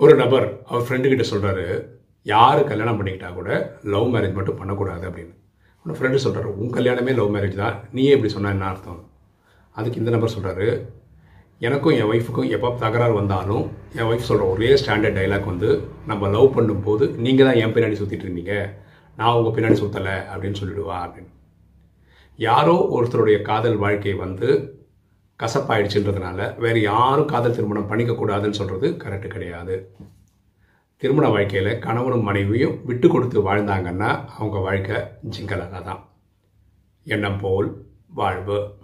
ஒரு நபர் அவர் ஃப்ரெண்டுக்கிட்ட சொல்கிறாரு யார் கல்யாணம் பண்ணிக்கிட்டா கூட லவ் மேரேஜ் மட்டும் பண்ணக்கூடாது அப்படின்னு. உன்னோட ஃப்ரெண்டு சொல்கிறாரு உன் கல்யாணமே லவ் மேரேஜ் தான் நீயே இப்படி சொன்ன என்ன அர்த்தம்? அதுக்கு இந்த நபர் சொல்கிறாரு எனக்கும் என் ஒய்ஃபுக்கும் எப்போ தகராறு வந்தாலும் என் ஒய்ஃப் சொல்கிற ஒரே ஸ்டாண்டர்ட் டைலாக் வந்து நம்ம லவ் பண்ணும்போது நீங்கள் தான் என் பின்னாடி சுற்றிட்டு இருந்தீங்க நான் உங்கள் பின்னாடி சுற்றலை அப்படின்னு சொல்லிடுவா அப்படின்னு. யாரோ ஒருத்தருடைய காதல் வாழ்க்கை வந்து கசப்பாயிடுச்சுன்றதுனால வேறு யாரும் காதல் திருமணம் பண்ணிக்கக்கூடாதுன்னு சொல்கிறது கரெக்டு கிடையாது. திருமண வாழ்க்கையில் கணவனும் மனைவியும் விட்டு கொடுத்து வாழ்ந்தாங்கன்னா அவங்க வாழ்க்கை ஜிங்கலாக தான் எண்ணம் போல் வாழ்வு.